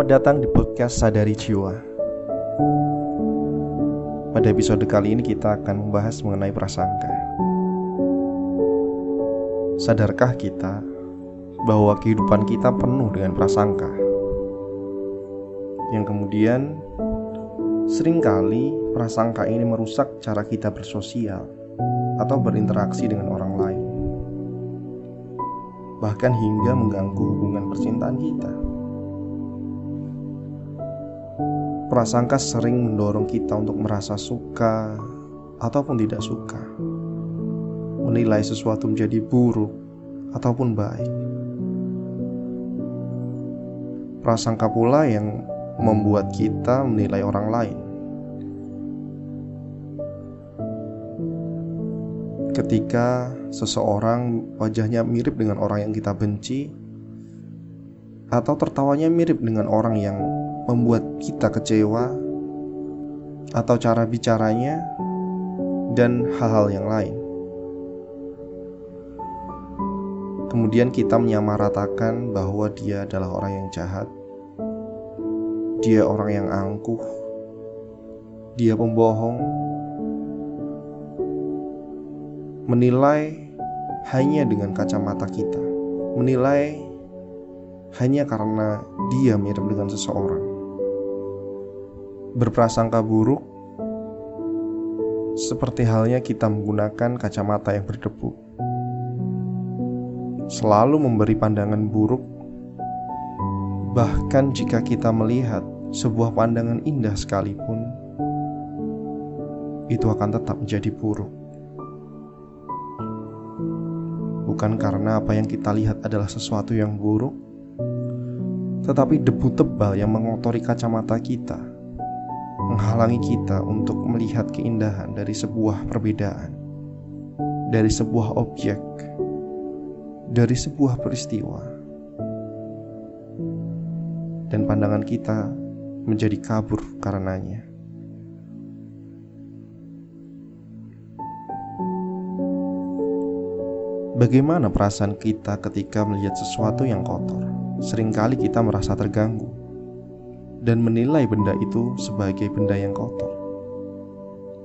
Selamat datang di podcast Sadari Jiwa. Pada episode kali ini kita akan membahas mengenai prasangka. Sadarkah kita bahwa kehidupan kita penuh dengan prasangka? Yang kemudian sering kali prasangka ini merusak cara kita bersosial atau berinteraksi dengan orang lain. Bahkan hingga mengganggu hubungan percintaan kita. Prasangka sering mendorong kita untuk merasa suka ataupun tidak suka, menilai sesuatu menjadi buruk ataupun baik. Prasangka pula yang membuat kita menilai orang lain. Ketika seseorang wajahnya mirip dengan orang yang kita benci, atau tertawanya mirip dengan orang yang membuat kita kecewa, atau cara bicaranya, dan hal-hal yang lain. Kemudian kita menyamaratakan bahwa dia adalah orang yang jahat, dia orang yang angkuh, dia pembohong, menilai hanya dengan kacamata kita, menilai hanya karena dia mirip dengan seseorang berprasangka buruk seperti halnya kita menggunakan kacamata yang berdebu. Selalu memberi pandangan buruk, bahkan jika kita melihat sebuah pandangan indah sekalipun, itu akan tetap menjadi buruk. Bukan karena apa yang kita lihat adalah sesuatu yang buruk, tetapi debu tebal yang mengotori kacamata kita menghalangi kita untuk melihat keindahan dari sebuah perbedaan, dari sebuah objek, dari sebuah peristiwa, dan pandangan kita menjadi kabur karenanya. Bagaimana perasaan kita ketika melihat sesuatu yang kotor? Seringkali kita merasa terganggu dan menilai benda itu sebagai benda yang kotor,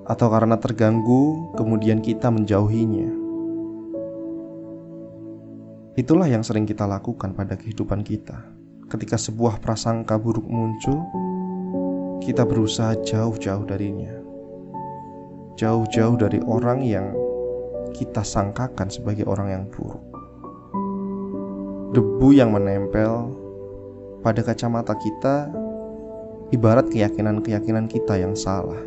atau karena terganggu, kemudian kita menjauhinya. Itulah yang sering kita lakukan pada kehidupan kita. Ketika sebuah prasangka buruk muncul, kita berusaha jauh-jauh darinya, jauh-jauh dari orang yang kita sangkakan sebagai orang yang buruk. Debu yang menempel pada kacamata kita ibarat keyakinan-keyakinan kita yang salah.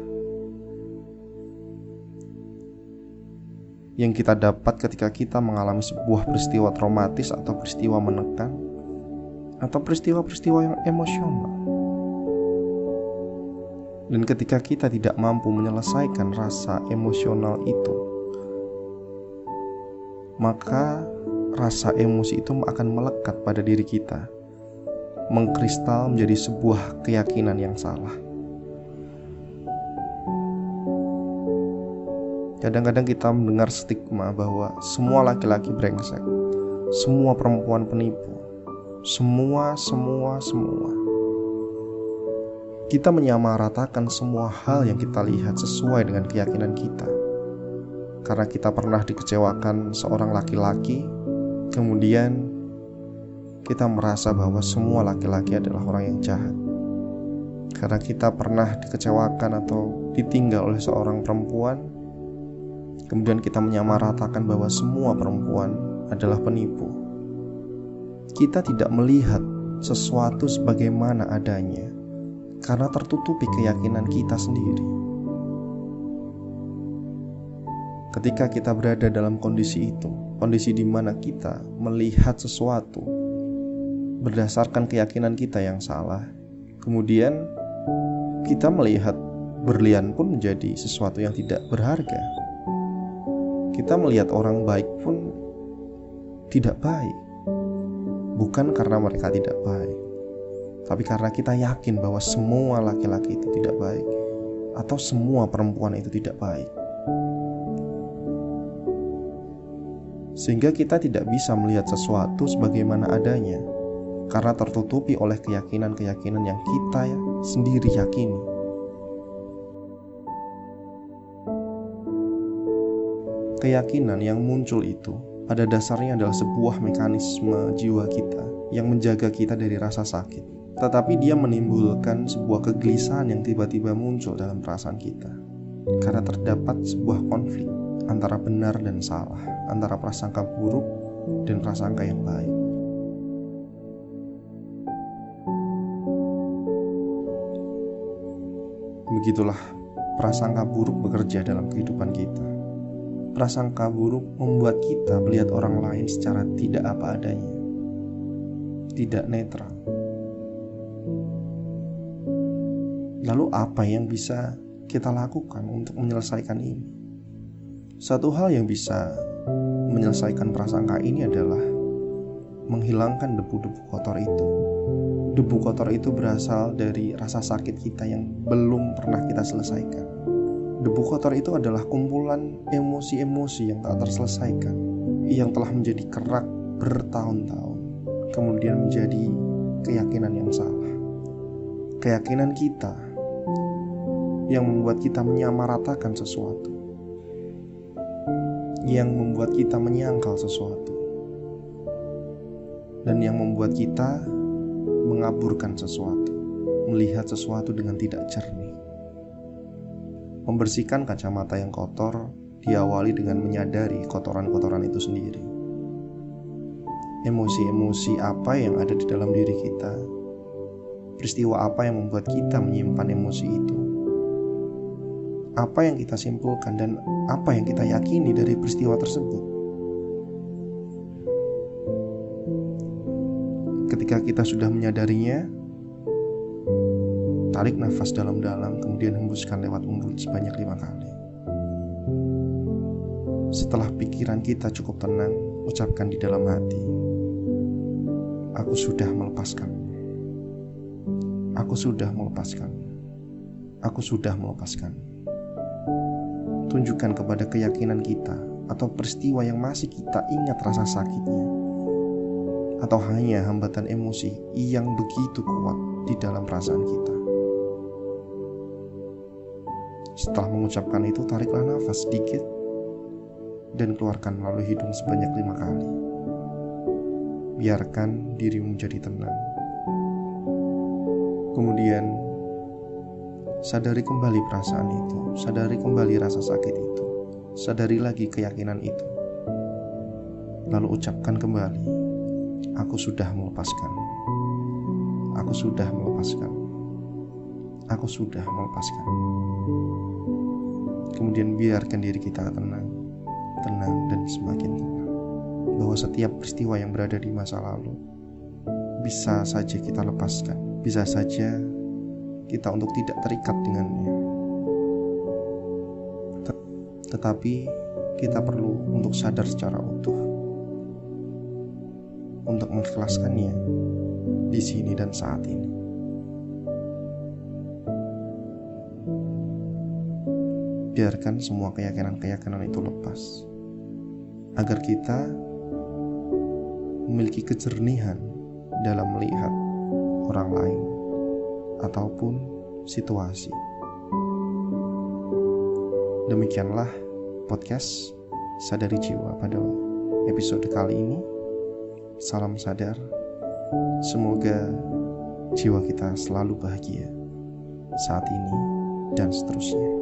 Yang kita dapat ketika kita mengalami sebuah peristiwa traumatis atau peristiwa menekan atau peristiwa-peristiwa yang emosional. Dan ketika kita tidak mampu menyelesaikan rasa emosional itu, maka rasa emosi itu akan melekat pada diri kita mengkristal menjadi sebuah keyakinan yang salah. Kadang-kadang kita mendengar stigma bahwa semua laki-laki brengsek, semua perempuan penipu, semua, semua, semua. Kita menyamaratakan semua hal yang kita lihat sesuai dengan keyakinan kita. Karena kita pernah dikecewakan seorang laki-laki, kemudian kita merasa bahwa semua laki-laki adalah orang yang jahat. Karena kita pernah dikecewakan atau ditinggal oleh seorang perempuan, kemudian kita menyamaratakan bahwa semua perempuan adalah penipu. Kita tidak melihat sesuatu sebagaimana adanya karena tertutupi keyakinan kita sendiri. Ketika kita berada dalam kondisi itu, kondisi di mana kita melihat sesuatu berdasarkan keyakinan kita yang salah. Kemudian kita melihat berlian pun menjadi sesuatu yang tidak berharga. Kita melihat orang baik pun tidak baik. Bukan karena mereka tidak baik, tapi karena kita yakin bahwa semua laki-laki itu tidak baik atau semua perempuan itu tidak baik. Sehingga kita tidak bisa melihat sesuatu sebagaimana adanya karena tertutupi oleh keyakinan-keyakinan yang kita sendiri yakini. Keyakinan yang muncul itu pada dasarnya adalah sebuah mekanisme jiwa kita yang menjaga kita dari rasa sakit. Tetapi dia menimbulkan sebuah kegelisahan yang tiba-tiba muncul dalam perasaan kita. Karena terdapat sebuah konflik antara benar dan salah, antara prasangka buruk dan prasangka yang baik. Begitulah prasangka buruk bekerja dalam kehidupan kita. Prasangka buruk membuat kita melihat orang lain secara tidak apa adanya, tidak netral. Lalu, apa yang bisa kita lakukan untuk menyelesaikan ini? Satu hal yang bisa menyelesaikan prasangka ini adalah menghilangkan debu-debu kotor itu debu kotor itu berasal dari rasa sakit kita yang belum pernah kita selesaikan. Debu kotor itu adalah kumpulan emosi-emosi yang tak terselesaikan, yang telah menjadi kerak bertahun-tahun, kemudian menjadi keyakinan yang salah. Keyakinan kita yang membuat kita menyamaratakan sesuatu, yang membuat kita menyangkal sesuatu, dan yang membuat kita mengaburkan sesuatu, melihat sesuatu dengan tidak jernih. Membersihkan kacamata yang kotor diawali dengan menyadari kotoran-kotoran itu sendiri. Emosi-emosi apa yang ada di dalam diri kita, peristiwa apa yang membuat kita menyimpan emosi itu, apa yang kita simpulkan, dan apa yang kita yakini dari peristiwa tersebut. Ketika kita sudah menyadarinya, tarik nafas dalam-dalam, kemudian hembuskan lewat mulut sebanyak lima kali. Setelah pikiran kita cukup tenang, ucapkan di dalam hati, "Aku sudah melepaskan. Aku sudah melepaskan. Aku sudah melepaskan." Tunjukkan kepada keyakinan kita atau peristiwa yang masih kita ingat rasa sakitnya atau hanya hambatan emosi yang begitu kuat di dalam perasaan kita. Setelah mengucapkan itu, tariklah nafas sedikit dan keluarkan melalui hidung sebanyak lima kali. Biarkan dirimu menjadi tenang. Kemudian, sadari kembali perasaan itu, sadari kembali rasa sakit itu, sadari lagi keyakinan itu. Lalu ucapkan kembali, Aku sudah melepaskan. Aku sudah melepaskan. Aku sudah melepaskan. Kemudian biarkan diri kita tenang, tenang dan semakin tenang. Bahwa setiap peristiwa yang berada di masa lalu bisa saja kita lepaskan, bisa saja kita untuk tidak terikat dengannya. Tetapi kita perlu untuk sadar secara utuh untuk mengikhlaskannya di sini dan saat ini. Biarkan semua keyakinan-keyakinan itu lepas, agar kita memiliki kejernihan dalam melihat orang lain ataupun situasi. Demikianlah podcast Sadari Jiwa pada episode kali ini. Salam sadar. Semoga jiwa kita selalu bahagia saat ini dan seterusnya.